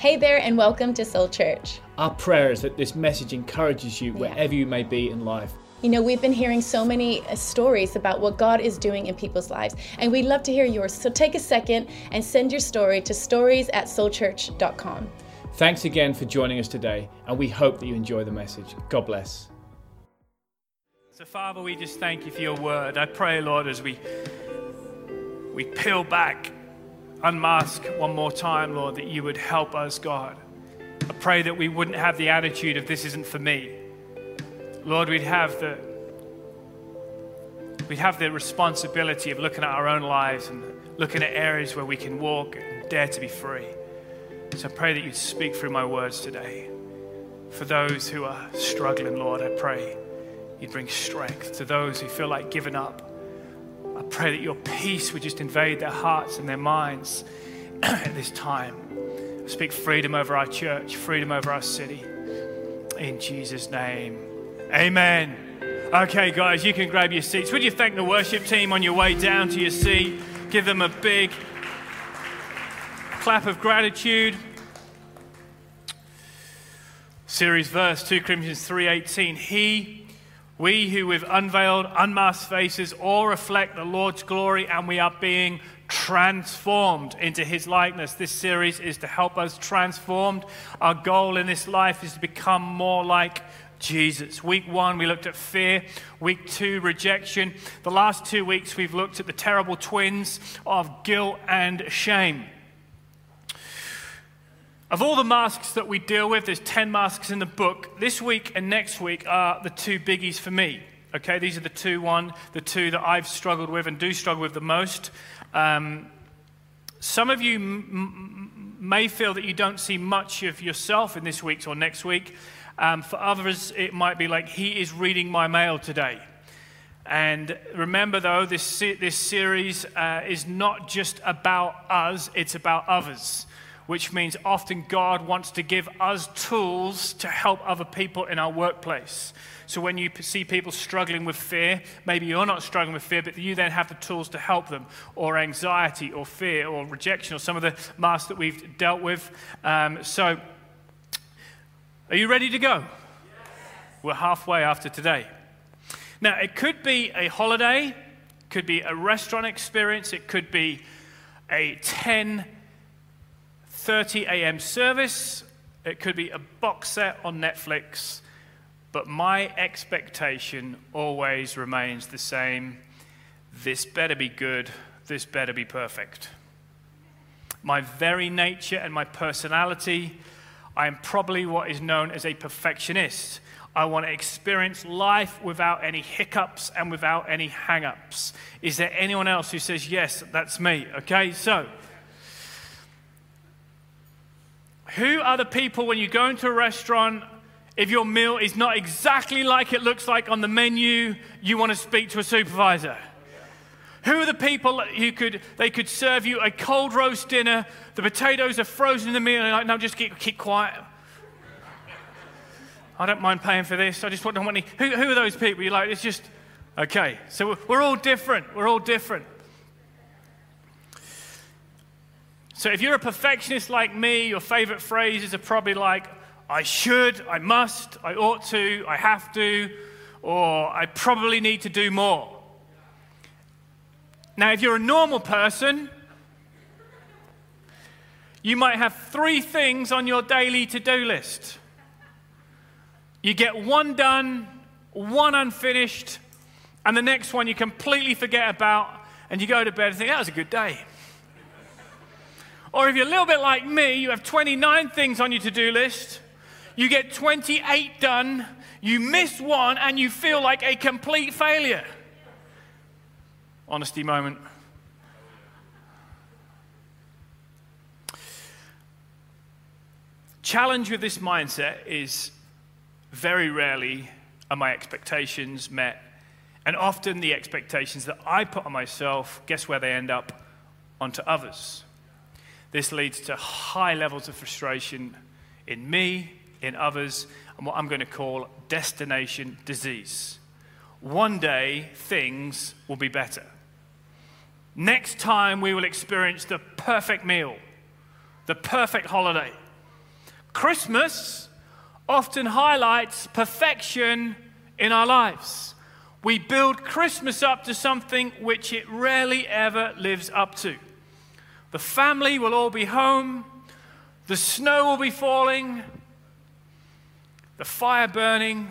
Hey there, and welcome to Soul Church. Our prayer is that this message encourages you wherever you may be in life. You know, we've been hearing so many uh, stories about what God is doing in people's lives, and we'd love to hear yours. So take a second and send your story to stories at soulchurch.com. Thanks again for joining us today, and we hope that you enjoy the message. God bless. So, Father, we just thank you for your word. I pray, Lord, as we we peel back, unmask one more time, Lord, that you would help us, God. I pray that we wouldn't have the attitude of this isn't for me. Lord, we'd have the we'd have the responsibility of looking at our own lives and looking at areas where we can walk and dare to be free. So I pray that you'd speak through my words today. For those who are struggling, Lord, I pray you'd bring strength. To those who feel like giving up, I pray that your peace would just invade their hearts and their minds at this time. I speak freedom over our church, freedom over our city. In Jesus' name. Amen. Okay, guys, you can grab your seats. Would you thank the worship team on your way down to your seat? Give them a big clap of gratitude. Series verse 2 Corinthians 3:18. He we who with unveiled, unmasked faces all reflect the Lord's glory and we are being transformed into his likeness. This series is to help us transformed. Our goal in this life is to become more like Jesus. Week one, we looked at fear. Week two, rejection. The last two weeks, we've looked at the terrible twins of guilt and shame. Of all the masks that we deal with, there's 10 masks in the book. This week and next week are the two biggies for me. Okay, these are the two one, the two that I've struggled with and do struggle with the most. Um, some of you m- may feel that you don't see much of yourself in this week's or next week. Um, for others, it might be like, He is reading my mail today. And remember, though, this, this series uh, is not just about us, it's about others, which means often God wants to give us tools to help other people in our workplace. So when you see people struggling with fear, maybe you're not struggling with fear, but you then have the tools to help them, or anxiety, or fear, or rejection, or some of the masks that we've dealt with. Um, so, are you ready to go? Yes. We're halfway after today. Now, it could be a holiday, could be a restaurant experience, it could be a 10 30 a.m. service, it could be a box set on Netflix, but my expectation always remains the same. This better be good, this better be perfect. My very nature and my personality I am probably what is known as a perfectionist. I want to experience life without any hiccups and without any hang ups. Is there anyone else who says, Yes, that's me? Okay, so who are the people when you go into a restaurant, if your meal is not exactly like it looks like on the menu, you want to speak to a supervisor? Who are the people who could they could serve you a cold roast dinner? The potatoes are frozen in the meal. And like, no, just keep, keep quiet. I don't mind paying for this. I just want, want any. Who, who are those people? You're like, it's just okay. So we're all different. We're all different. So if you're a perfectionist like me, your favorite phrases are probably like, I should, I must, I ought to, I have to, or I probably need to do more. Now, if you're a normal person, you might have three things on your daily to do list. You get one done, one unfinished, and the next one you completely forget about, and you go to bed and think, that was a good day. Or if you're a little bit like me, you have 29 things on your to do list, you get 28 done, you miss one, and you feel like a complete failure honesty moment. Challenge with this mindset is very rarely are my expectations met. And often the expectations that I put on myself, guess where they end up? Onto others. This leads to high levels of frustration in me, in others, and what I'm going to call destination disease. One day, things will be better. Next time, we will experience the perfect meal, the perfect holiday. Christmas often highlights perfection in our lives. We build Christmas up to something which it rarely ever lives up to. The family will all be home, the snow will be falling, the fire burning,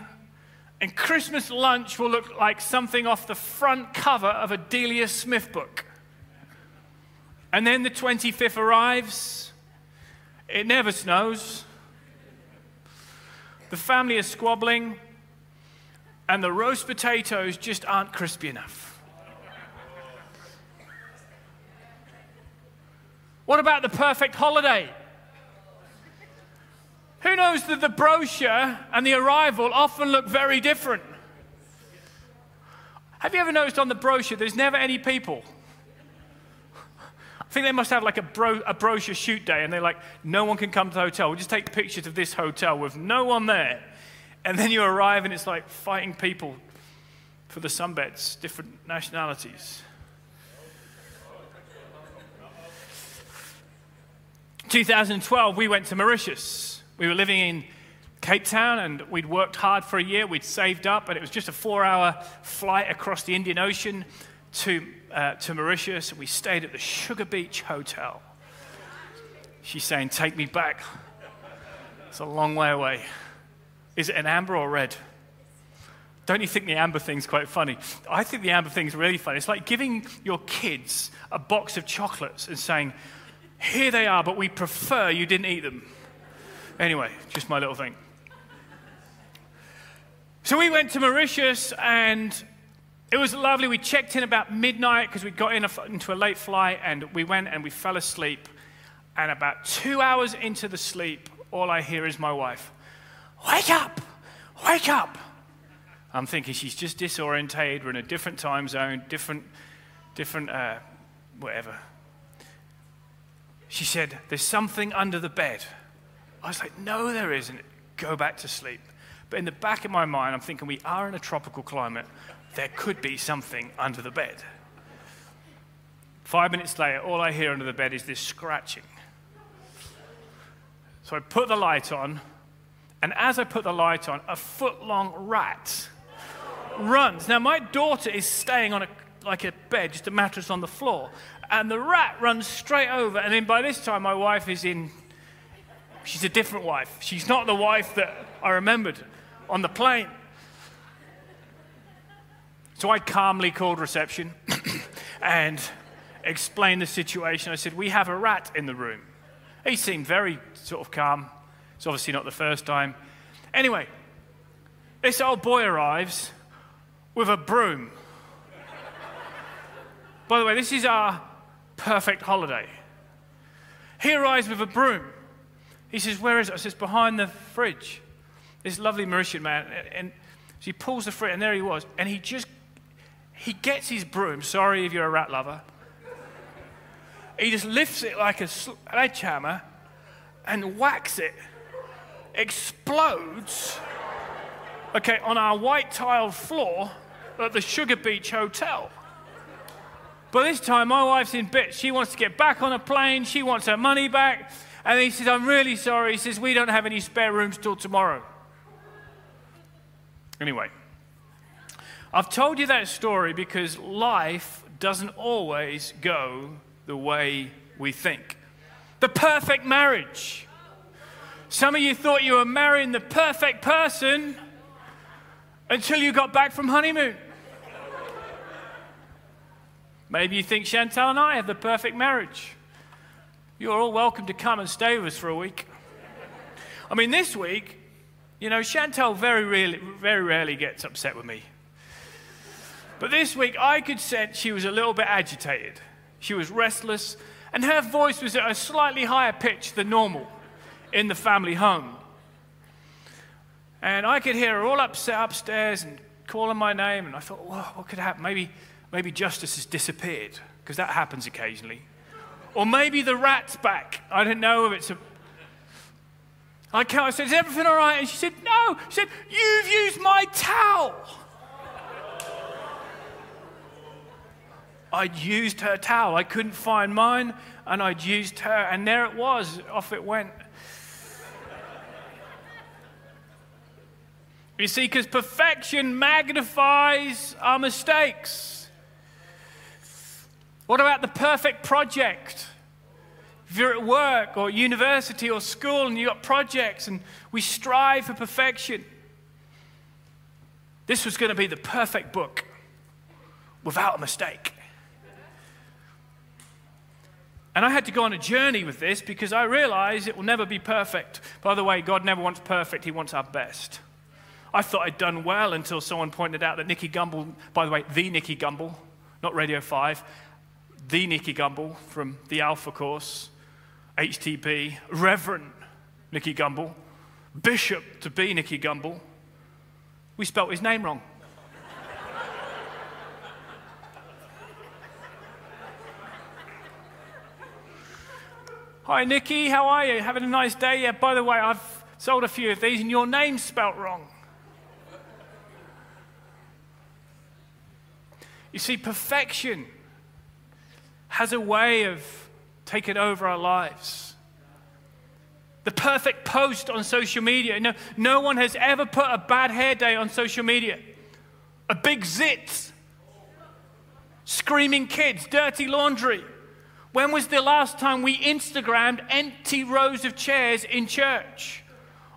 and Christmas lunch will look like something off the front cover of a Delia Smith book. And then the 25th arrives, it never snows. The family is squabbling, and the roast potatoes just aren't crispy enough. What about the perfect holiday? Who knows that the brochure and the arrival often look very different? Have you ever noticed on the brochure there's never any people? I think they must have like a, bro- a brochure shoot day and they're like, no one can come to the hotel. We'll just take pictures of this hotel with no one there. And then you arrive and it's like fighting people for the sunbeds, different nationalities. 2012, we went to Mauritius. We were living in Cape Town and we'd worked hard for a year. We'd saved up, and it was just a four hour flight across the Indian Ocean to, uh, to Mauritius. We stayed at the Sugar Beach Hotel. She's saying, Take me back. It's a long way away. Is it an amber or red? Don't you think the amber thing's quite funny? I think the amber thing's really funny. It's like giving your kids a box of chocolates and saying, Here they are, but we prefer you didn't eat them. Anyway, just my little thing. So we went to Mauritius and it was lovely. We checked in about midnight because we got in a, into a late flight and we went and we fell asleep. And about two hours into the sleep, all I hear is my wife, Wake up! Wake up! I'm thinking she's just disorientated. We're in a different time zone, different, different, uh, whatever. She said, There's something under the bed. I was like, No, there isn't. Go back to sleep. But in the back of my mind, I'm thinking, We are in a tropical climate there could be something under the bed. Five minutes later, all I hear under the bed is this scratching. So I put the light on, and as I put the light on, a foot long rat runs. Now, my daughter is staying on a, like a bed, just a mattress on the floor, and the rat runs straight over. And then by this time, my wife is in, she's a different wife. She's not the wife that I remembered on the plane. So I calmly called reception and explained the situation. I said, We have a rat in the room. He seemed very sort of calm. It's obviously not the first time. Anyway, this old boy arrives with a broom. By the way, this is our perfect holiday. He arrives with a broom. He says, Where is it? I says, Behind the fridge. This lovely Mauritian man. And so he pulls the fridge, and there he was. And he just he gets his broom, sorry if you're a rat lover, he just lifts it like a sledgehammer and whacks it. Explodes, okay, on our white tiled floor at the Sugar Beach Hotel. But this time, my wife's in bits. She wants to get back on a plane. She wants her money back. And he says, I'm really sorry. He says, We don't have any spare rooms till tomorrow. Anyway, I've told you that story because life doesn't always go the way we think. The perfect marriage. Some of you thought you were marrying the perfect person until you got back from honeymoon. Maybe you think Chantal and I have the perfect marriage. You're all welcome to come and stay with us for a week. I mean, this week, you know, Chantal very rarely, very rarely gets upset with me. But this week, I could sense she was a little bit agitated. She was restless, and her voice was at a slightly higher pitch than normal in the family home. And I could hear her all upset upstairs and calling my name, and I thought, well, what could happen? Maybe, maybe Justice has disappeared, because that happens occasionally. Or maybe the rat's back. I don't know if it's a. I, I said, Is everything all right? And she said, No. She said, You've used my towel. I'd used her towel. I couldn't find mine, and I'd used her, and there it was. Off it went. You see, because perfection magnifies our mistakes. What about the perfect project? If you're at work or university or school and you've got projects and we strive for perfection, this was going to be the perfect book without a mistake. And I had to go on a journey with this because I realized it will never be perfect. By the way, God never wants perfect, He wants our best. I thought I'd done well until someone pointed out that Nicky Gumbel, by the way, the Nicky Gumbel, not Radio 5, the Nicky Gumbel from the Alpha course, HTB, Reverend Nicky Gumbel, Bishop to be Nicky Gumbel, we spelt his name wrong. Hi, Nicky, how are you? Having a nice day? Yeah, by the way, I've sold a few of these and your name's spelt wrong. You see, perfection has a way of taking over our lives. The perfect post on social media. No, no one has ever put a bad hair day on social media. A big zit, screaming kids, dirty laundry. When was the last time we Instagrammed empty rows of chairs in church?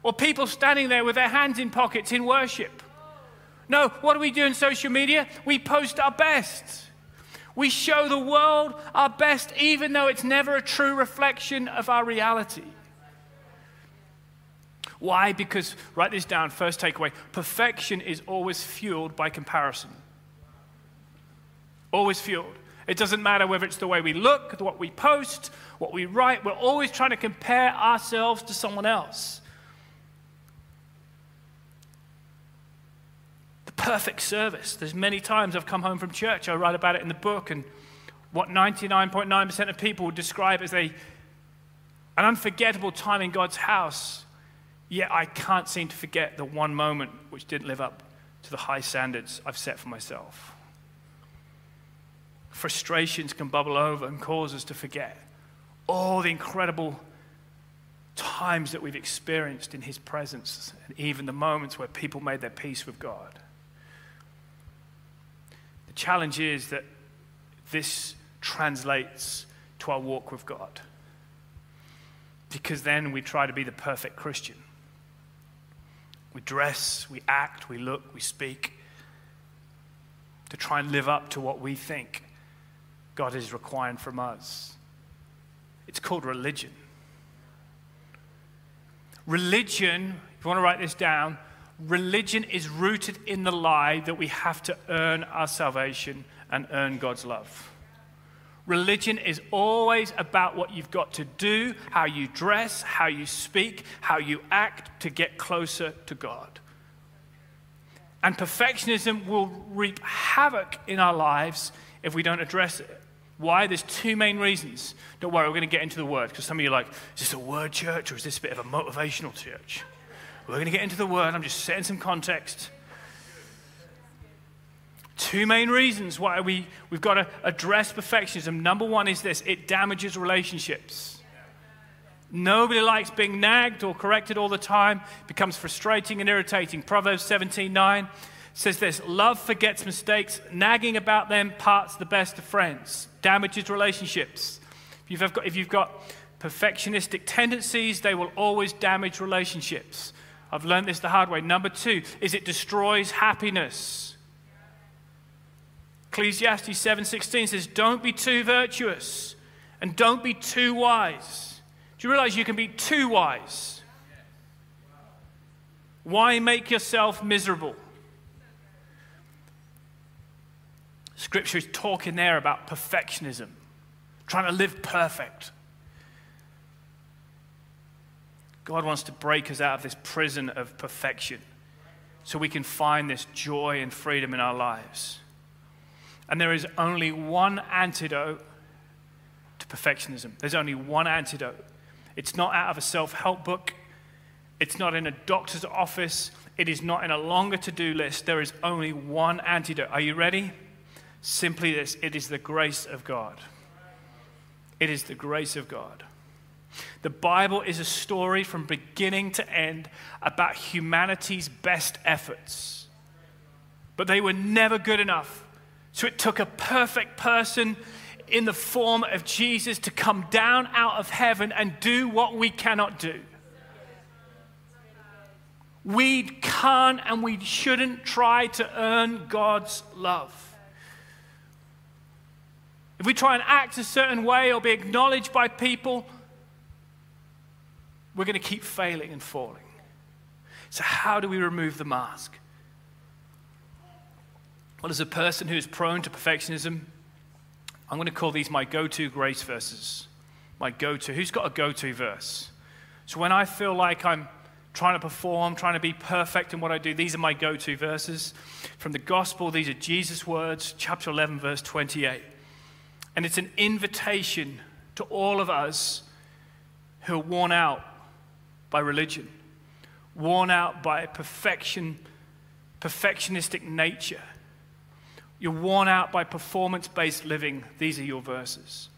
Or people standing there with their hands in pockets in worship? No, what do we do in social media? We post our best. We show the world our best, even though it's never a true reflection of our reality. Why? Because, write this down, first takeaway perfection is always fueled by comparison. Always fueled. It doesn't matter whether it's the way we look, what we post, what we write, we're always trying to compare ourselves to someone else. Perfect service. There's many times I've come home from church, I write about it in the book, and what 99.9% of people would describe as a, an unforgettable time in God's house. Yet I can't seem to forget the one moment which didn't live up to the high standards I've set for myself. Frustrations can bubble over and cause us to forget all the incredible times that we've experienced in His presence, and even the moments where people made their peace with God. The challenge is that this translates to our walk with God. Because then we try to be the perfect Christian. We dress, we act, we look, we speak to try and live up to what we think God is requiring from us. It's called religion. Religion, if you want to write this down, religion is rooted in the lie that we have to earn our salvation and earn God's love. Religion is always about what you've got to do, how you dress, how you speak, how you act to get closer to God. And perfectionism will reap havoc in our lives if we don't address it. Why? There's two main reasons. Don't worry, we're going to get into the word because some of you are like, is this a word church or is this a bit of a motivational church? We're going to get into the word. I'm just setting some context. Two main reasons why we, we've got to address perfectionism. Number one is this it damages relationships. Nobody likes being nagged or corrected all the time, it becomes frustrating and irritating. Proverbs 17:9 says this love forgets mistakes, nagging about them parts the best of friends, damages relationships. If you've got, if you've got perfectionistic tendencies, they will always damage relationships. I've learned this the hard way. Number two is it destroys happiness. Ecclesiastes 7:16 says, "Don't be too virtuous and don't be too wise." Do you realize you can be too wise? Why make yourself miserable? Scripture is talking there about perfectionism, trying to live perfect. God wants to break us out of this prison of perfection so we can find this joy and freedom in our lives. And there is only one antidote to perfectionism. There's only one antidote. It's not out of a self help book, it's not in a doctor's office, it is not in a longer to do list. There is only one antidote. Are you ready? Simply this it is the grace of God. It is the grace of God. The Bible is a story from beginning to end about humanity's best efforts. But they were never good enough. So it took a perfect person in the form of Jesus to come down out of heaven and do what we cannot do. We can't and we shouldn't try to earn God's love. If we try and act a certain way or be acknowledged by people, we're going to keep failing and falling. So, how do we remove the mask? Well, as a person who is prone to perfectionism, I'm going to call these my go to grace verses. My go to. Who's got a go to verse? So, when I feel like I'm trying to perform, trying to be perfect in what I do, these are my go to verses. From the gospel, these are Jesus' words, chapter 11, verse 28. And it's an invitation to all of us who are worn out by religion, worn out by perfection, perfectionistic nature. You're worn out by performance based living. These are your verses.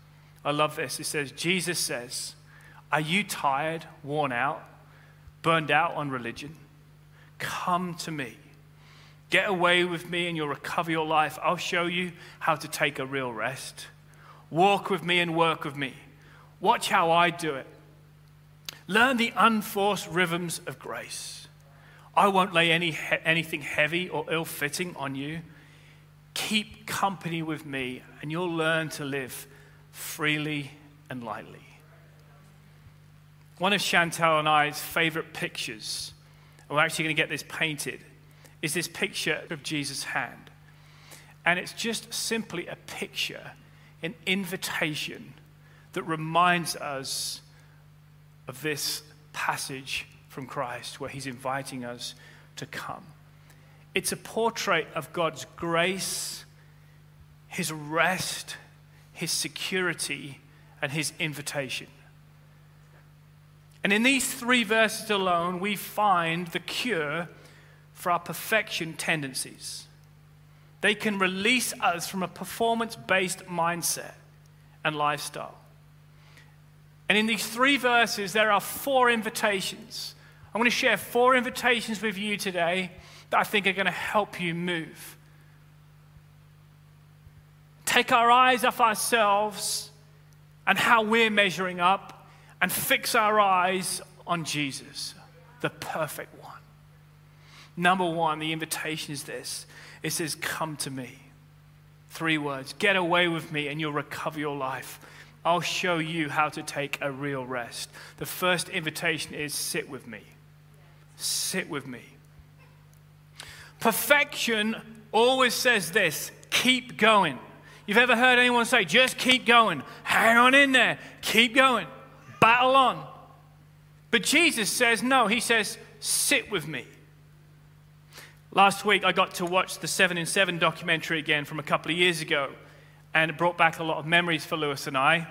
I love this. It says, Jesus says, Are you tired, worn out, burned out on religion? Come to me. Get away with me and you'll recover your life. I'll show you how to take a real rest. Walk with me and work with me. Watch how I do it. Learn the unforced rhythms of grace. I won't lay any, anything heavy or ill fitting on you. Keep company with me, and you'll learn to live freely and lightly. One of Chantal and I's favorite pictures, we're actually going to get this painted, is this picture of Jesus' hand. And it's just simply a picture an invitation that reminds us of this passage from Christ where he's inviting us to come. It's a portrait of God's grace, his rest, his security, and his invitation. And in these three verses alone, we find the cure for our perfection tendencies. They can release us from a performance based mindset and lifestyle. And in these three verses, there are four invitations. I'm going to share four invitations with you today that I think are going to help you move. Take our eyes off ourselves and how we're measuring up and fix our eyes on Jesus, the perfect one. Number one, the invitation is this it says, Come to me. Three words get away with me and you'll recover your life. I'll show you how to take a real rest. The first invitation is sit with me. Sit with me. Perfection always says this keep going. You've ever heard anyone say, just keep going, hang on in there, keep going, battle on. But Jesus says, no, he says, sit with me. Last week, I got to watch the 7 in 7 documentary again from a couple of years ago, and it brought back a lot of memories for Lewis and I.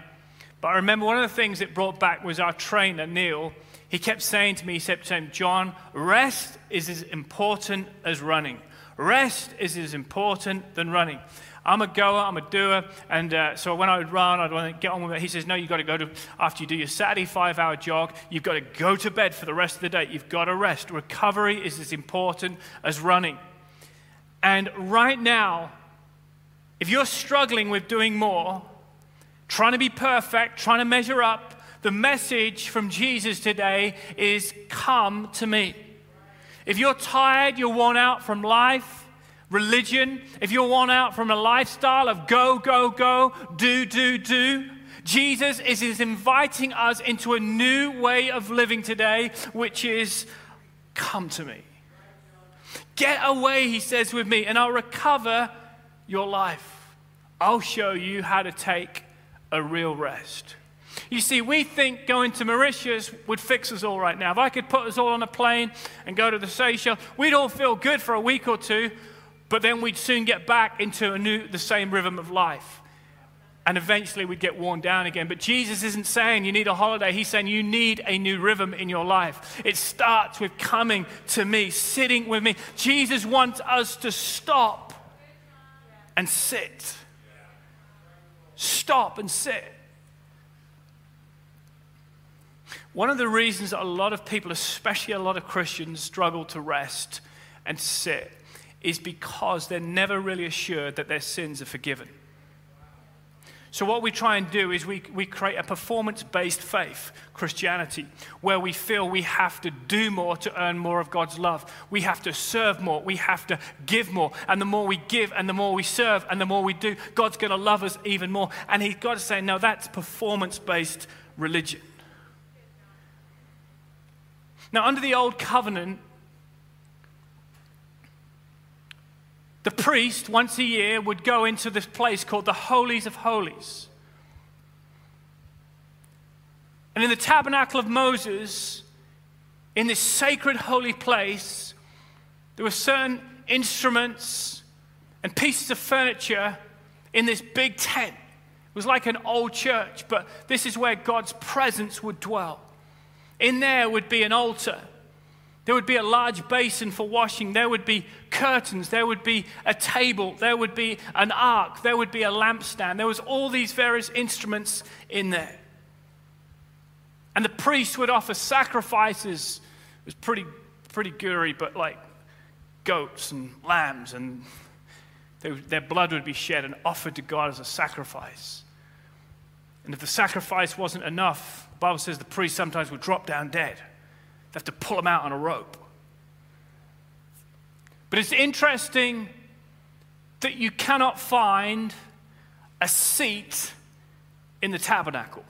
But I remember one of the things it brought back was our trainer, Neil. He kept saying to me, he to him, John, rest is as important as running. Rest is as important than running. I'm a goer, I'm a doer. And uh, so when I would run, I'd want to get on with it. He says, No, you've got to go to, after you do your Saturday five hour jog, you've got to go to bed for the rest of the day. You've got to rest. Recovery is as important as running. And right now, if you're struggling with doing more, trying to be perfect, trying to measure up, the message from Jesus today is come to me. If you're tired, you're worn out from life, religion, if you're worn out from a lifestyle of go, go, go, do, do, do, Jesus is inviting us into a new way of living today, which is come to me. Get away, he says, with me, and I'll recover your life. I'll show you how to take a real rest. You see, we think going to Mauritius would fix us all right now. If I could put us all on a plane and go to the Seychelles, we'd all feel good for a week or two, but then we'd soon get back into new, the same rhythm of life. And eventually we'd get worn down again. But Jesus isn't saying you need a holiday. He's saying you need a new rhythm in your life. It starts with coming to me, sitting with me. Jesus wants us to stop and sit. Stop and sit. One of the reasons that a lot of people, especially a lot of Christians, struggle to rest and sit is because they're never really assured that their sins are forgiven. So, what we try and do is we, we create a performance based faith, Christianity, where we feel we have to do more to earn more of God's love. We have to serve more. We have to give more. And the more we give and the more we serve and the more we do, God's going to love us even more. And He's got to say, no, that's performance based religion. Now, under the old covenant, the priest, once a year, would go into this place called the Holies of Holies. And in the tabernacle of Moses, in this sacred holy place, there were certain instruments and pieces of furniture in this big tent. It was like an old church, but this is where God's presence would dwell. In there would be an altar there would be a large basin for washing. There would be curtains. There would be a table. There would be an ark. There would be a lampstand. There was all these various instruments in there. And the priest would offer sacrifices. It was pretty, pretty gory, but like goats and lambs, and they, their blood would be shed and offered to God as a sacrifice. And if the sacrifice wasn't enough, the Bible says the priest sometimes would drop down dead. They have to pull them out on a rope. But it's interesting that you cannot find a seat in the tabernacle.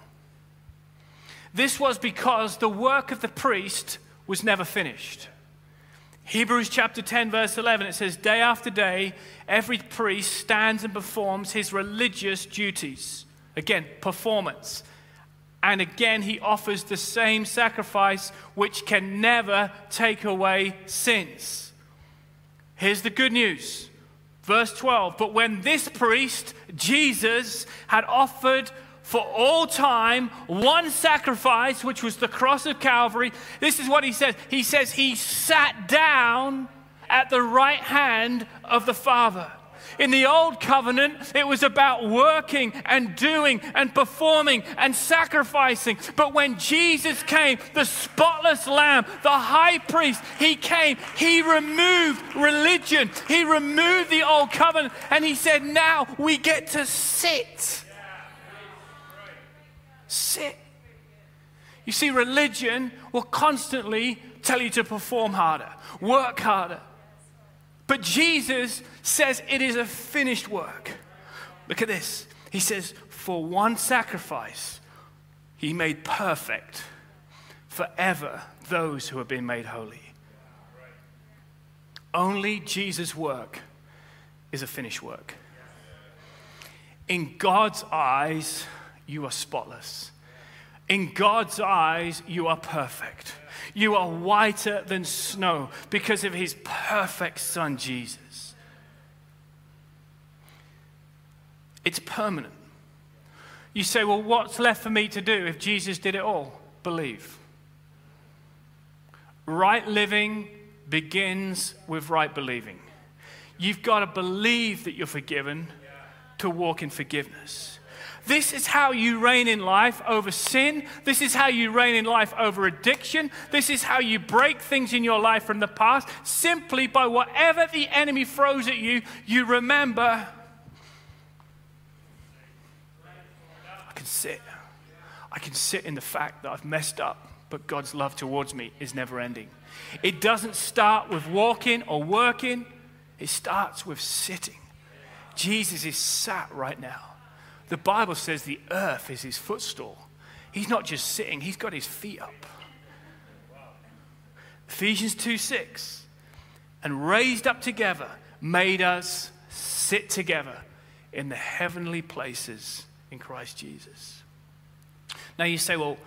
This was because the work of the priest was never finished. Hebrews chapter 10, verse 11, it says, Day after day, every priest stands and performs his religious duties. Again, performance. And again, he offers the same sacrifice which can never take away sins. Here's the good news. Verse 12 But when this priest, Jesus, had offered for all time one sacrifice, which was the cross of Calvary, this is what he says. He says, He sat down at the right hand of the Father. In the old covenant, it was about working and doing and performing and sacrificing. But when Jesus came, the spotless lamb, the high priest, he came, he removed religion, he removed the old covenant, and he said, Now we get to sit. Sit. You see, religion will constantly tell you to perform harder, work harder. But Jesus says it is a finished work. Look at this. He says, For one sacrifice, he made perfect forever those who have been made holy. Only Jesus' work is a finished work. In God's eyes, you are spotless. In God's eyes, you are perfect. You are whiter than snow because of his perfect son, Jesus. It's permanent. You say, well, what's left for me to do if Jesus did it all? Believe. Right living begins with right believing. You've got to believe that you're forgiven to walk in forgiveness. This is how you reign in life over sin. This is how you reign in life over addiction. This is how you break things in your life from the past. Simply by whatever the enemy throws at you, you remember I can sit. I can sit in the fact that I've messed up, but God's love towards me is never ending. It doesn't start with walking or working, it starts with sitting. Jesus is sat right now. The Bible says the earth is his footstool. He's not just sitting, he's got his feet up. Ephesians 2 6. And raised up together, made us sit together in the heavenly places in Christ Jesus. Now you say, well,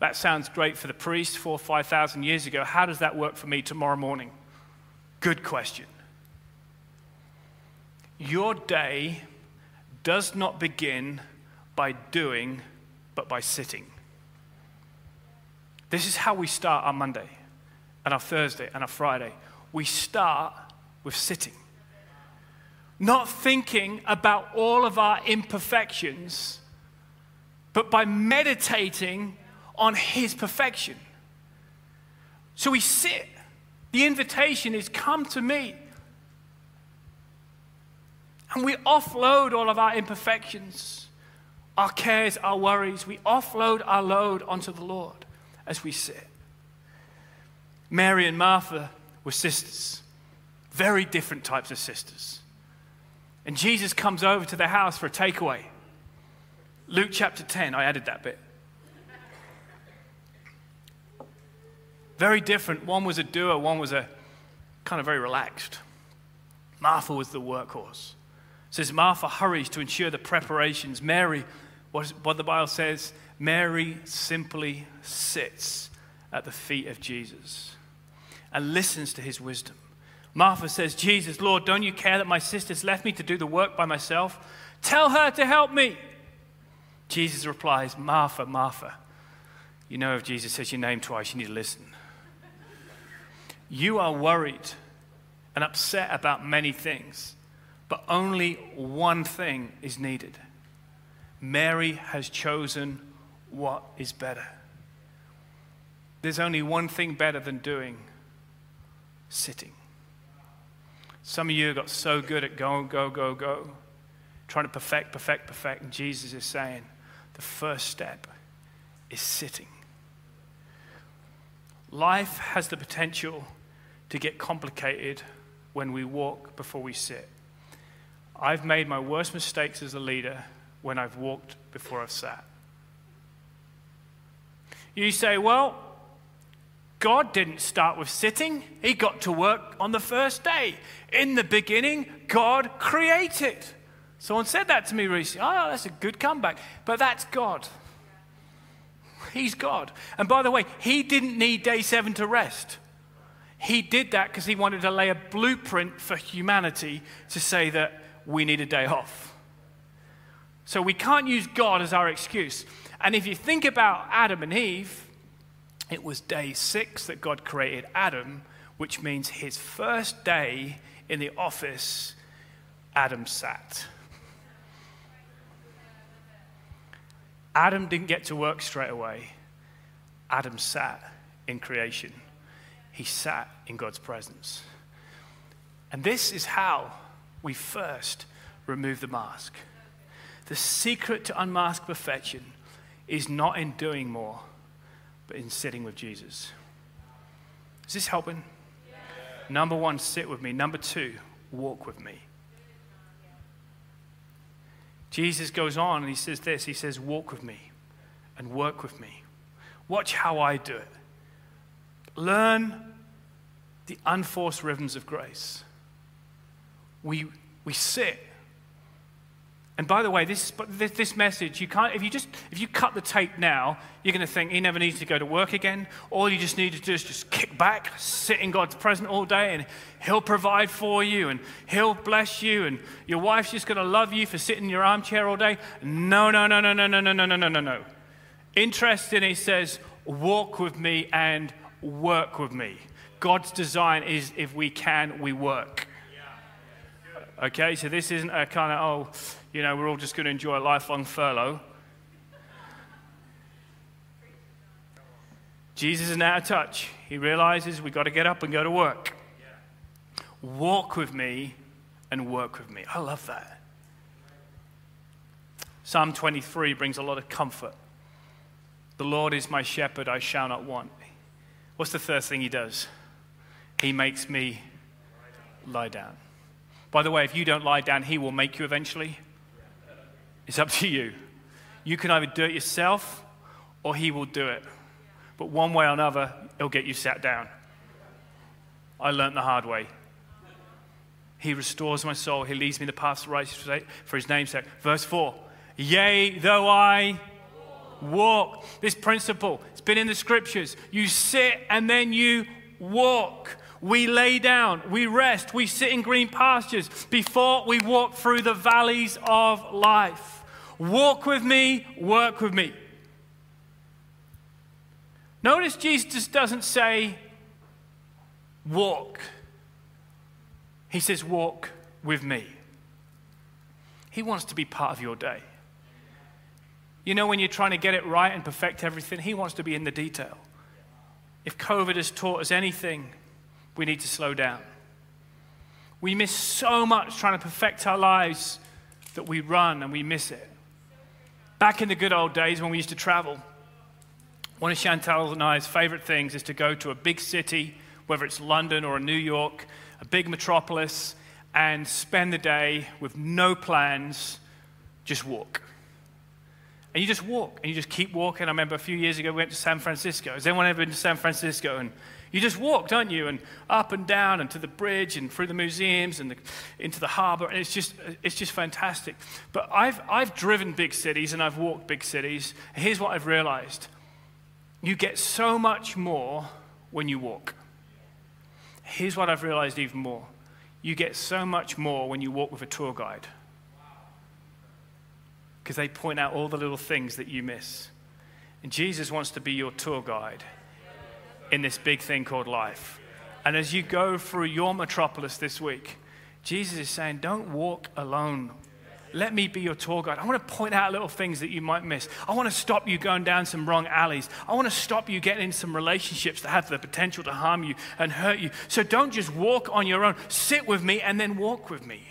that sounds great for the priest four or 5,000 years ago. How does that work for me tomorrow morning? Good question. Your day does not begin by doing, but by sitting. This is how we start our Monday and our Thursday and our Friday. We start with sitting. Not thinking about all of our imperfections, but by meditating on his perfection. So we sit. The invitation is come to me. And we offload all of our imperfections, our cares, our worries. We offload our load onto the Lord as we sit. Mary and Martha were sisters, very different types of sisters. And Jesus comes over to their house for a takeaway. Luke chapter 10, I added that bit. Very different. One was a doer, one was a kind of very relaxed. Martha was the workhorse. Says Martha hurries to ensure the preparations. Mary, what, what the Bible says, Mary simply sits at the feet of Jesus and listens to his wisdom. Martha says, Jesus, Lord, don't you care that my sister's left me to do the work by myself? Tell her to help me. Jesus replies, Martha, Martha. You know, if Jesus says your name twice, you need to listen. You are worried and upset about many things, but only one thing is needed. Mary has chosen what is better. There's only one thing better than doing sitting. Some of you got so good at go, go, go, go, trying to perfect, perfect, perfect. And Jesus is saying the first step is sitting. Life has the potential to get complicated when we walk before we sit. I've made my worst mistakes as a leader when I've walked before I've sat. You say, well, God didn't start with sitting, He got to work on the first day. In the beginning, God created. Someone said that to me recently. Oh, that's a good comeback. But that's God. He's God. And by the way, He didn't need day seven to rest. He did that because He wanted to lay a blueprint for humanity to say that we need a day off. So we can't use God as our excuse. And if you think about Adam and Eve, it was day six that God created Adam, which means his first day in the office, Adam sat. Adam didn't get to work straight away. Adam sat in creation. He sat in God's presence. And this is how we first remove the mask. The secret to unmask perfection is not in doing more but in sitting with Jesus. Is this helping? Number one, sit with me. Number two, walk with me. Jesus goes on and he says this He says, Walk with me and work with me. Watch how I do it. Learn the unforced rhythms of grace. We, we sit and by the way, this, this message, you can't, if you just, if you cut the tape now, you're going to think he never needs to go to work again. All you just need to do is just kick back, sit in God's presence all day, and he'll provide for you, and he'll bless you, and your wife's just going to love you for sitting in your armchair all day. No, no, no, no, no, no, no, no, no, no, no, no. Interesting, he says, walk with me and work with me. God's design is if we can, we work. Okay, so this isn't a kind of, oh, you know, we're all just going to enjoy a lifelong furlough. Jesus is out of touch. He realizes we've got to get up and go to work. Walk with me and work with me. I love that. Psalm 23 brings a lot of comfort. The Lord is my shepherd, I shall not want. What's the first thing he does? He makes me lie down. By the way, if you don't lie down, he will make you eventually. It's up to you. You can either do it yourself or he will do it. But one way or another, he'll get you sat down. I learned the hard way. He restores my soul. He leads me the paths of righteousness for his name's sake. Verse 4 Yea, though I walk. This principle, it's been in the scriptures. You sit and then you walk. We lay down, we rest, we sit in green pastures before we walk through the valleys of life. Walk with me, work with me. Notice Jesus doesn't say, walk. He says, walk with me. He wants to be part of your day. You know, when you're trying to get it right and perfect everything, He wants to be in the detail. If COVID has taught us anything, we need to slow down. We miss so much trying to perfect our lives that we run and we miss it. Back in the good old days when we used to travel, one of Chantal and I's favorite things is to go to a big city, whether it's London or New York, a big metropolis, and spend the day with no plans, just walk. And you just walk and you just keep walking. I remember a few years ago we went to San Francisco. Has anyone ever been to San Francisco? And you just walk, don't you? And up and down and to the bridge and through the museums and the, into the harbor. And it's just, it's just fantastic. But I've, I've driven big cities and I've walked big cities. Here's what I've realized you get so much more when you walk. Here's what I've realized even more you get so much more when you walk with a tour guide because they point out all the little things that you miss. And Jesus wants to be your tour guide in this big thing called life. And as you go through your metropolis this week, Jesus is saying, Don't walk alone. Let me be your tour guide. I want to point out little things that you might miss. I want to stop you going down some wrong alleys. I want to stop you getting in some relationships that have the potential to harm you and hurt you. So don't just walk on your own. Sit with me and then walk with me.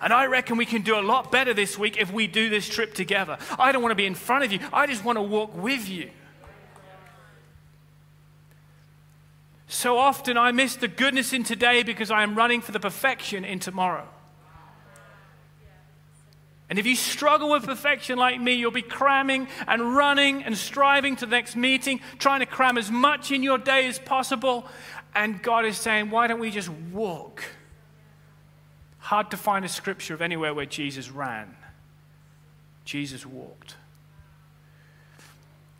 And I reckon we can do a lot better this week if we do this trip together. I don't want to be in front of you, I just want to walk with you. So often I miss the goodness in today because I am running for the perfection in tomorrow. And if you struggle with perfection like me, you'll be cramming and running and striving to the next meeting, trying to cram as much in your day as possible. And God is saying, why don't we just walk? Hard to find a scripture of anywhere where Jesus ran. Jesus walked.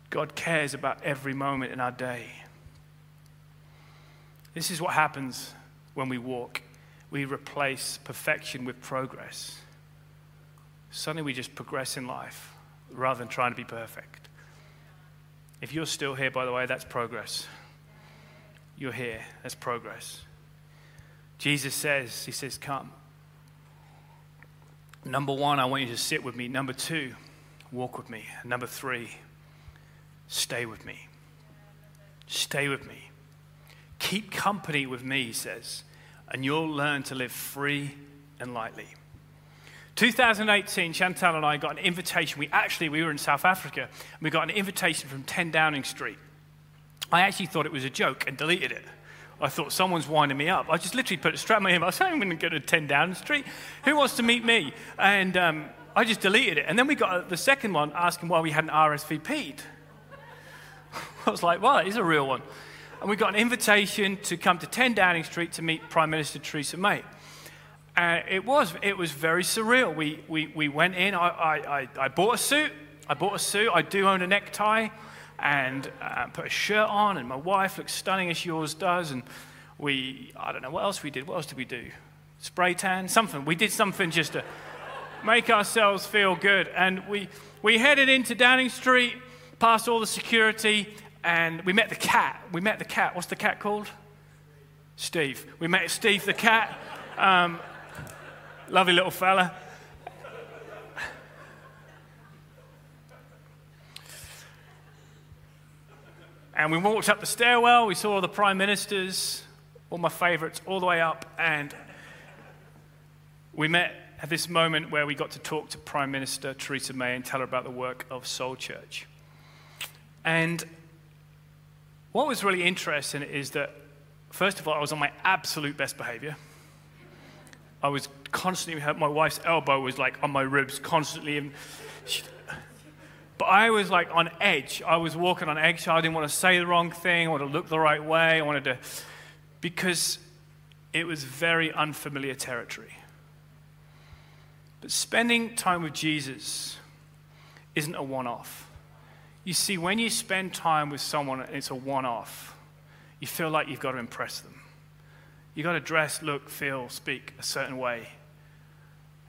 God cares about every moment in our day. This is what happens when we walk. We replace perfection with progress. Suddenly we just progress in life rather than trying to be perfect. If you're still here, by the way, that's progress. You're here, that's progress. Jesus says, He says, Come. Number one, I want you to sit with me. Number two, walk with me. Number three, stay with me. Stay with me. Keep company with me, he says, and you'll learn to live free and lightly. 2018, Chantal and I got an invitation. We actually, we were in South Africa, and we got an invitation from 10 Downing Street. I actually thought it was a joke and deleted it. I thought someone's winding me up. I just literally put it straight in my email. I said, I'm going to go to 10 Downing Street. Who wants to meet me? And um, I just deleted it. And then we got the second one asking why we hadn't RSVP'd. I was like, well, it is a real one. And we got an invitation to come to 10 Downing Street to meet Prime Minister Theresa May. And it was, it was very surreal. We, we, we went in, I, I, I bought a suit. I bought a suit. I do own a necktie and uh, put a shirt on, and my wife looks stunning as yours does. And we, I don't know, what else we did? What else did we do? Spray tan? Something. We did something just to make ourselves feel good. And we, we headed into Downing Street, past all the security, and we met the cat. We met the cat. What's the cat called? Steve. We met Steve the cat. Um, lovely little fella. And we walked up the stairwell, we saw all the prime ministers, all my favorites, all the way up, and we met at this moment where we got to talk to Prime Minister Theresa May and tell her about the work of Soul Church. And what was really interesting is that, first of all, I was on my absolute best behavior. I was constantly, my wife's elbow was like on my ribs, constantly. She, but I was like on edge. I was walking on eggshell. I didn't want to say the wrong thing. I wanted to look the right way. I wanted to, because it was very unfamiliar territory. But spending time with Jesus isn't a one off. You see, when you spend time with someone and it's a one off, you feel like you've got to impress them. You've got to dress, look, feel, speak a certain way.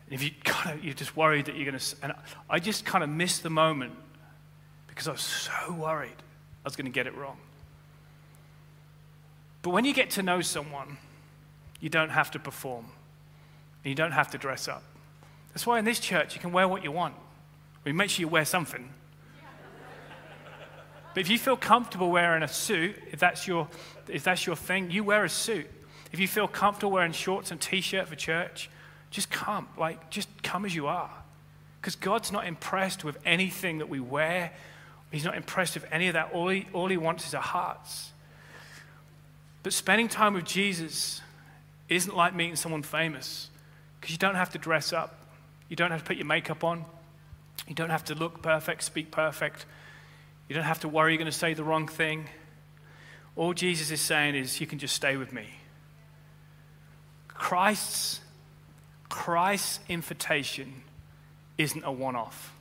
And If you kind of, you're just worried that you're going to, and I just kind of missed the moment because I was so worried I was going to get it wrong. But when you get to know someone, you don't have to perform, and you don't have to dress up. That's why in this church you can wear what you want. We make sure you wear something. But if you feel comfortable wearing a suit, if that's your, if that's your thing, you wear a suit. If you feel comfortable wearing shorts and t-shirt for church, just come. Like, just come as you are. Because God's not impressed with anything that we wear. He's not impressed with any of that. All he, all he wants is our hearts. But spending time with Jesus isn't like meeting someone famous because you don't have to dress up. You don't have to put your makeup on. You don't have to look perfect, speak perfect. You don't have to worry you're going to say the wrong thing. All Jesus is saying is, you can just stay with me. Christ's, Christ's invitation isn't a one off.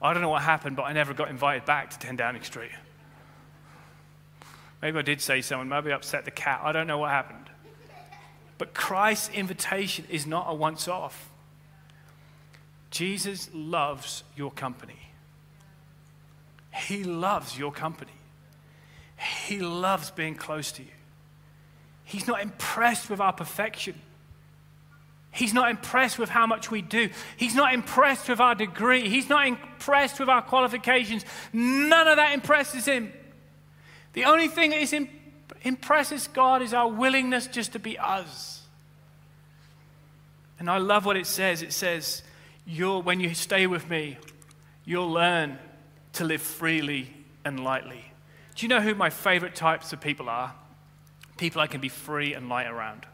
I don't know what happened, but I never got invited back to 10 Downing Street. Maybe I did say something, maybe I upset the cat. I don't know what happened. But Christ's invitation is not a once off. Jesus loves your company. He loves your company. He loves being close to you. He's not impressed with our perfection. He's not impressed with how much we do. He's not impressed with our degree. He's not impressed with our qualifications. None of that impresses him. The only thing that is impresses God is our willingness just to be us. And I love what it says. It says, when you stay with me, you'll learn to live freely and lightly. Do you know who my favorite types of people are? People I can be free and light around.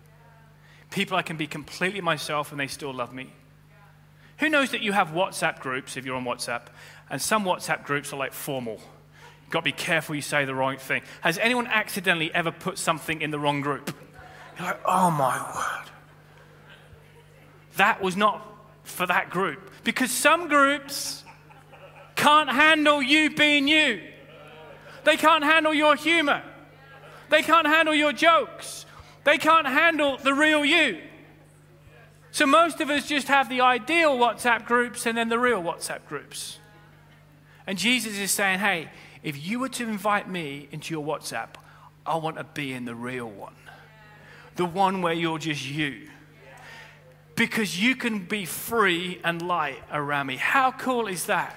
People I can be completely myself and they still love me. Who knows that you have WhatsApp groups if you're on WhatsApp, and some WhatsApp groups are like formal. You've got to be careful you say the wrong thing. Has anyone accidentally ever put something in the wrong group? You're like, oh my word. That was not for that group. Because some groups can't handle you being you. They can't handle your humor. They can't handle your jokes. They can't handle the real you. So most of us just have the ideal WhatsApp groups and then the real WhatsApp groups. And Jesus is saying, hey, if you were to invite me into your WhatsApp, I want to be in the real one. The one where you're just you because you can be free and light around me. How cool is that?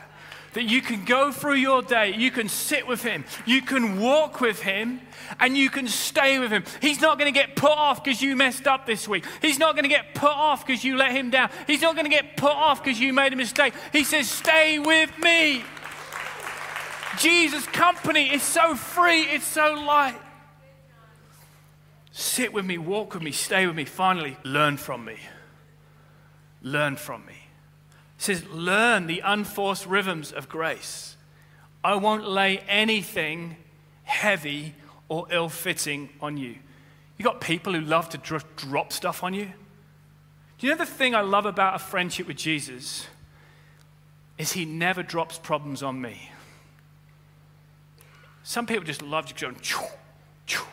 That you can go through your day, you can sit with him, you can walk with him, and you can stay with him. He's not going to get put off because you messed up this week. He's not going to get put off because you let him down. He's not going to get put off because you made a mistake. He says, Stay with me. Jesus' company is so free, it's so light. Sit with me, walk with me, stay with me. Finally, learn from me learn from me. Says, learn the unforced rhythms of grace. I won't lay anything heavy or ill fitting on you. You got people who love to dr- drop stuff on you. Do you know the thing I love about a friendship with Jesus? Is he never drops problems on me. Some people just love to go, choo, choo.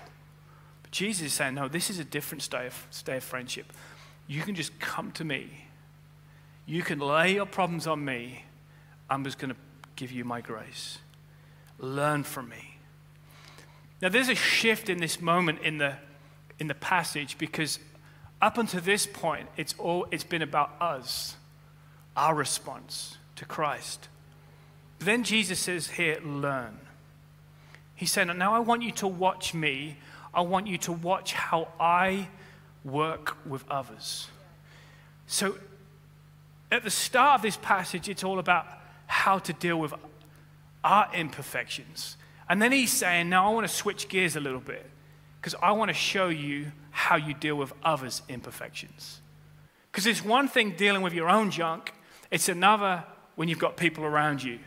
But Jesus is saying, no, this is a different state of, of friendship. You can just come to me you can lay your problems on me. I'm just going to give you my grace. Learn from me. Now, there's a shift in this moment in the, in the passage because up until this point, it's, all, it's been about us, our response to Christ. But then Jesus says here, learn. He said, Now I want you to watch me. I want you to watch how I work with others. So at the start of this passage, it's all about how to deal with our imperfections. And then he's saying, Now I want to switch gears a little bit because I want to show you how you deal with others' imperfections. Because it's one thing dealing with your own junk, it's another when you've got people around you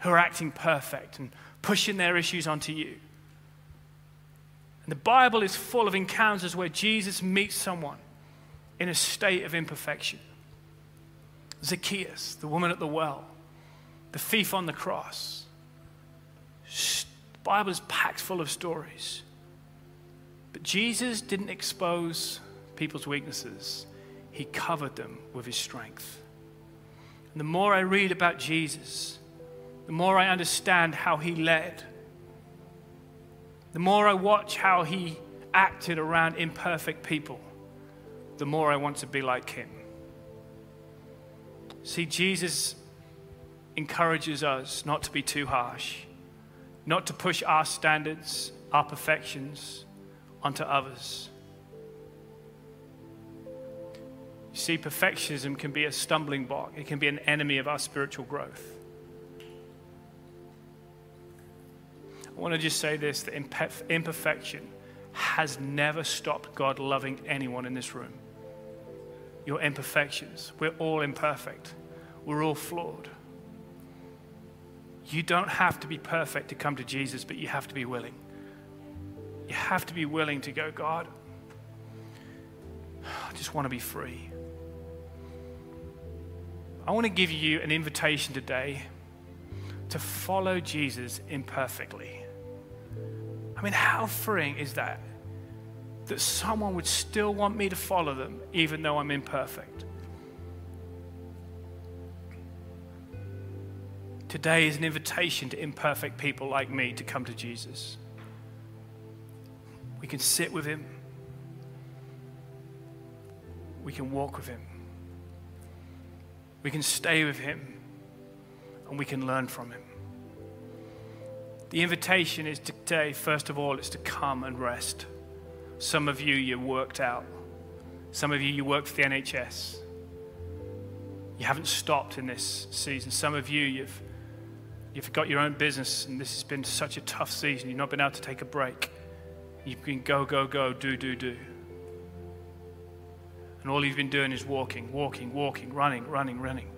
who are acting perfect and pushing their issues onto you. And the Bible is full of encounters where Jesus meets someone in a state of imperfection. Zacchaeus, the woman at the well, the thief on the cross. The Bible is packed full of stories. But Jesus didn't expose people's weaknesses, He covered them with His strength. And the more I read about Jesus, the more I understand how He led, the more I watch how He acted around imperfect people, the more I want to be like Him. See, Jesus encourages us not to be too harsh, not to push our standards, our perfections onto others. You see, perfectionism can be a stumbling block, it can be an enemy of our spiritual growth. I want to just say this that imperfection has never stopped God loving anyone in this room. Your imperfections, we're all imperfect, we're all flawed. You don't have to be perfect to come to Jesus, but you have to be willing. You have to be willing to go, God, I just want to be free. I want to give you an invitation today to follow Jesus imperfectly. I mean, how freeing is that? That someone would still want me to follow them even though I'm imperfect. Today is an invitation to imperfect people like me to come to Jesus. We can sit with Him, we can walk with Him, we can stay with Him, and we can learn from Him. The invitation is today, first of all, is to come and rest. Some of you, you worked out. Some of you, you worked for the NHS. You haven't stopped in this season. Some of you, you've You've got your own business, and this has been such a tough season. You've not been able to take a break. You've been go, go, go, do, do, do. And all you've been doing is walking, walking, walking, running, running, running.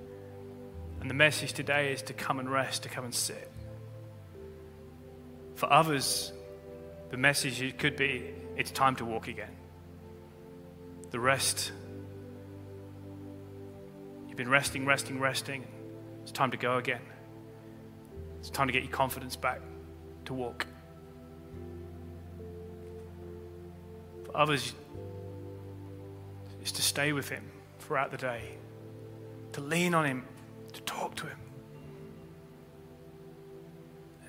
And the message today is to come and rest, to come and sit. For others, the message could be it's time to walk again. The rest, you've been resting, resting, resting. It's time to go again. It's time to get your confidence back to walk. For others, it's to stay with Him throughout the day, to lean on Him, to talk to Him,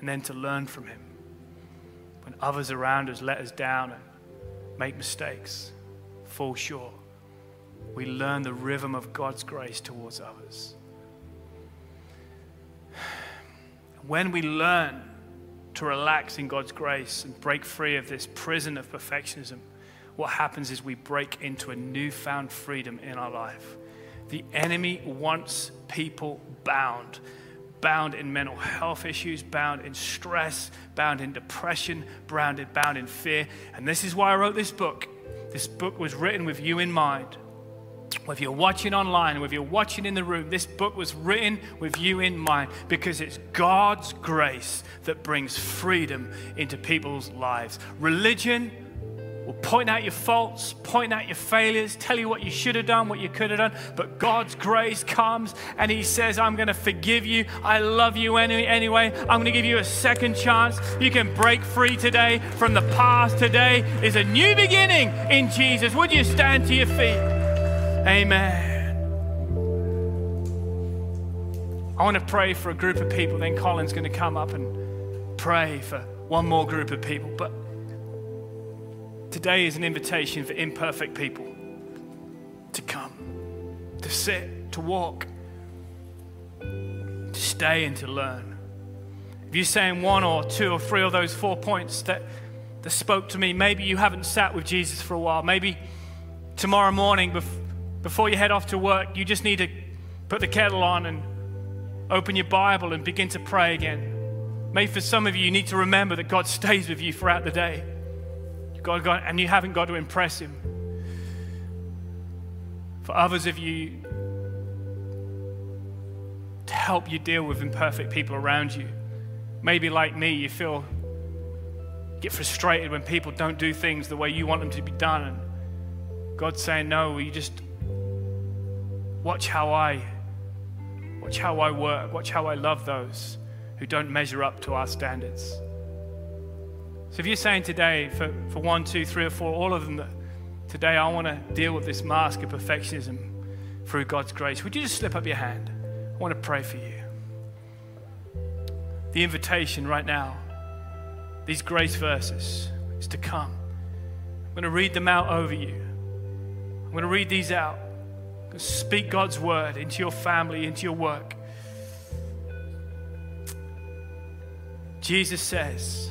and then to learn from Him. When others around us let us down and make mistakes, fall short, we learn the rhythm of God's grace towards others. when we learn to relax in God's grace and break free of this prison of perfectionism, what happens is we break into a newfound freedom in our life. The enemy wants people bound, bound in mental health issues, bound in stress, bound in depression, bound in, bound in fear. And this is why I wrote this book. This book was written with you in mind whether you're watching online, whether you're watching in the room, this book was written with you in mind because it's God's grace that brings freedom into people's lives. Religion will point out your faults, point out your failures, tell you what you should have done, what you could have done, but God's grace comes and He says, I'm going to forgive you. I love you anyway. I'm going to give you a second chance. You can break free today from the past. Today is a new beginning in Jesus. Would you stand to your feet? Amen. I want to pray for a group of people. Then Colin's going to come up and pray for one more group of people. But today is an invitation for imperfect people to come, to sit, to walk, to stay, and to learn. If you're saying one or two or three of those four points that, that spoke to me, maybe you haven't sat with Jesus for a while. Maybe tomorrow morning, before before you head off to work, you just need to put the kettle on and open your Bible and begin to pray again. Maybe for some of you, you need to remember that God stays with you throughout the day. God, God, and you haven't got to impress Him. For others of you, to help you deal with imperfect people around you. Maybe like me, you feel get frustrated when people don't do things the way you want them to be done. And God's saying, No, you just Watch how I watch how I work, watch how I love those who don't measure up to our standards. So if you're saying today, for, for one, two, three, or four, all of them, that today I want to deal with this mask of perfectionism through God's grace, would you just slip up your hand? I want to pray for you. The invitation right now, these grace verses, is to come. I'm going to read them out over you. I'm going to read these out. Speak God's word into your family, into your work. Jesus says,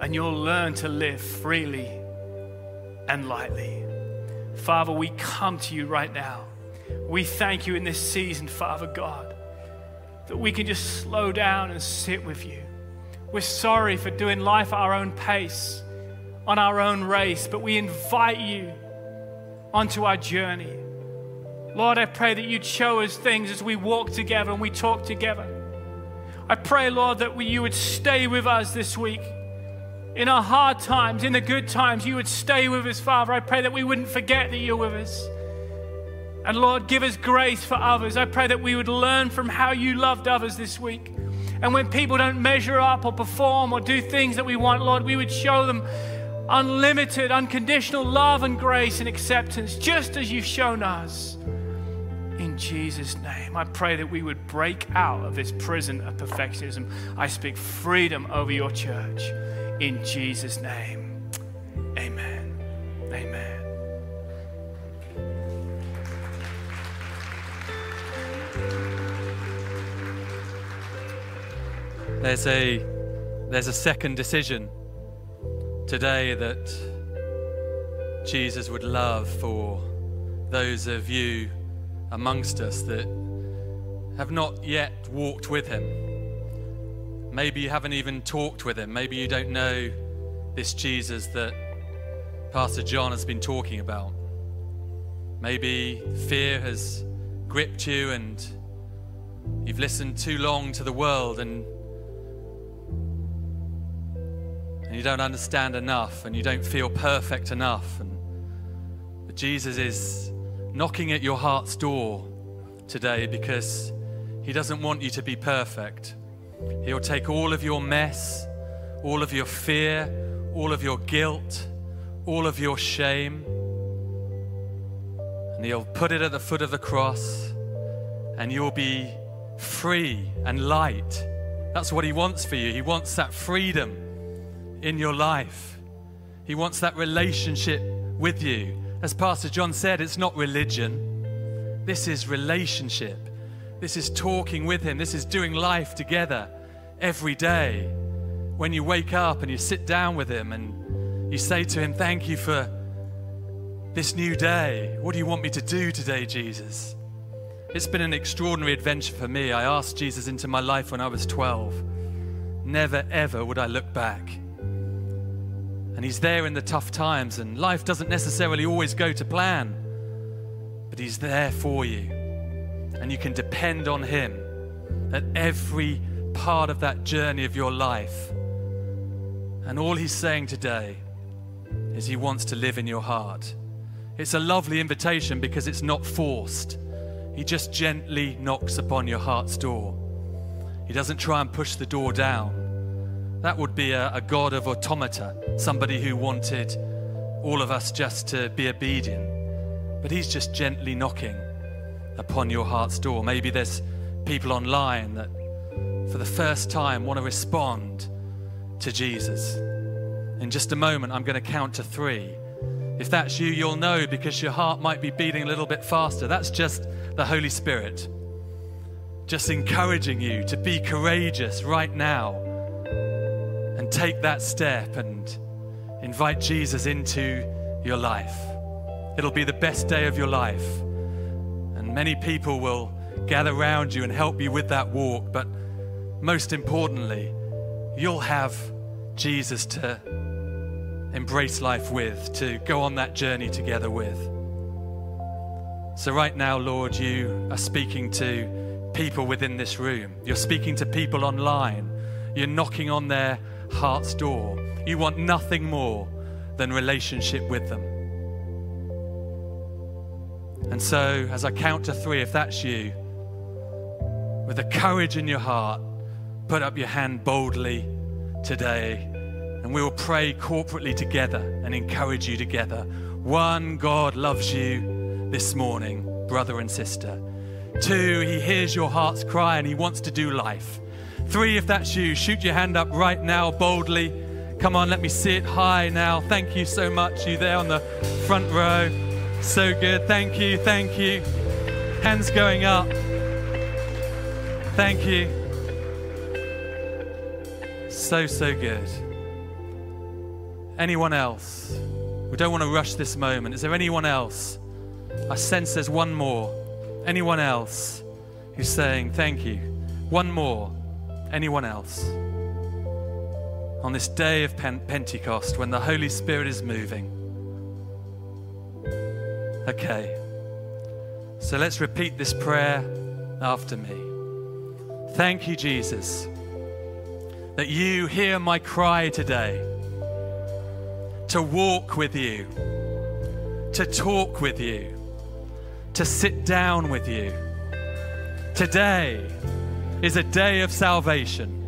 and you'll learn to live freely and lightly. Father, we come to you right now. We thank you in this season, Father God, that we can just slow down and sit with you. We're sorry for doing life at our own pace, on our own race, but we invite you onto our journey. Lord, I pray that you'd show us things as we walk together and we talk together. I pray, Lord, that we, you would stay with us this week. In our hard times, in the good times, you would stay with us, Father. I pray that we wouldn't forget that you're with us. And Lord, give us grace for others. I pray that we would learn from how you loved others this week. And when people don't measure up or perform or do things that we want, Lord, we would show them unlimited, unconditional love and grace and acceptance, just as you've shown us. In Jesus' name, I pray that we would break out of this prison of perfectionism. I speak freedom over your church. In Jesus' name, amen. Amen. There's a, there's a second decision today that Jesus would love for those of you amongst us that have not yet walked with Him. Maybe you haven't even talked with Him. Maybe you don't know this Jesus that Pastor John has been talking about. Maybe fear has gripped you and you've listened too long to the world and and you don't understand enough and you don't feel perfect enough. And, but Jesus is knocking at your heart's door today because He doesn't want you to be perfect. He'll take all of your mess, all of your fear, all of your guilt, all of your shame, and He'll put it at the foot of the cross, and you'll be free and light. That's what He wants for you. He wants that freedom in your life. He wants that relationship with you. As Pastor John said, it's not religion, this is relationship. This is talking with Him. This is doing life together every day. When you wake up and you sit down with Him and you say to Him, Thank you for this new day. What do you want me to do today, Jesus? It's been an extraordinary adventure for me. I asked Jesus into my life when I was 12. Never, ever would I look back. And He's there in the tough times, and life doesn't necessarily always go to plan, but He's there for you. And you can depend on Him at every part of that journey of your life. And all He's saying today is He wants to live in your heart. It's a lovely invitation because it's not forced. He just gently knocks upon your heart's door. He doesn't try and push the door down. That would be a, a God of automata, somebody who wanted all of us just to be obedient. But He's just gently knocking upon your heart's door. Maybe there's people online that for the first time want to respond to Jesus. In just a moment, I'm going to count to three. If that's you, you'll know because your heart might be beating a little bit faster. That's just the Holy Spirit. Just encouraging you to be courageous right now and take that step and invite Jesus into your life. It'll be the best day of your life. And many people will gather around you and help you with that walk. But most importantly, you'll have Jesus to embrace life with, to go on that journey together with. So, right now, Lord, you are speaking to people within this room. You're speaking to people online. You're knocking on their heart's door. You want nothing more than relationship with them. And so, as I count to three, if that's you, with the courage in your heart, put up your hand boldly today and we will pray corporately together and encourage you together. One, God loves you this morning, brother and sister. Two, He hears your heart's cry and He wants to do life. Three, if that's you, shoot your hand up right now boldly. Come on, let me see it high now. Thank you so much, you there on the front row. So good. Thank you, thank you. Hands going up. Thank you. So, so good. Anyone else? We don't want to rush this moment. Is there anyone else? I sense there's one more. Anyone else who's saying, Thank you? One more. Anyone else? On this day of Pentecost, when the Holy Spirit is moving. Okay. So let's repeat this prayer after me. Thank you, Jesus, that you hear my cry today to walk with you, to talk with you, to sit down with you. Today is a day of salvation,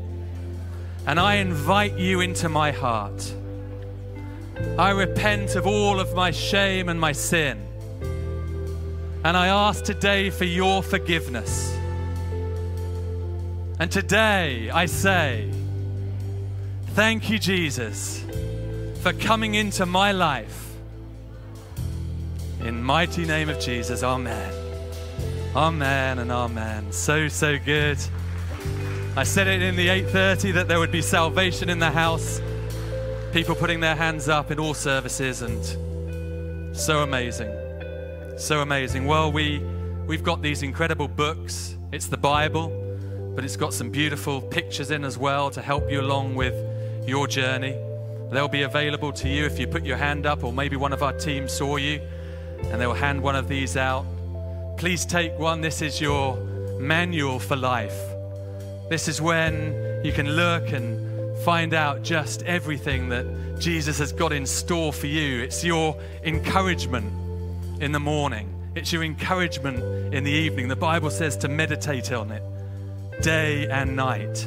and I invite you into my heart. I repent of all of my shame and my sin. And I ask today for your forgiveness. And today I say, Thank you, Jesus, for coming into my life. In mighty name of Jesus, Amen. Amen and Amen. So, so good. I said it in the 8:30 that there would be salvation in the house. People putting their hands up in all services and so amazing. So amazing. Well, we we've got these incredible books. It's the Bible, but it's got some beautiful pictures in as well to help you along with your journey. They'll be available to you if you put your hand up, or maybe one of our team saw you and they'll hand one of these out. Please take one. This is your manual for life. This is when you can look and find out just everything that Jesus has got in store for you. It's your encouragement in the morning, it's your encouragement in the evening. The Bible says to meditate on it day and night.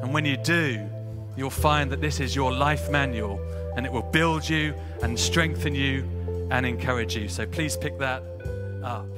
And when you do, you'll find that this is your life manual and it will build you and strengthen you and encourage you. So please pick that up.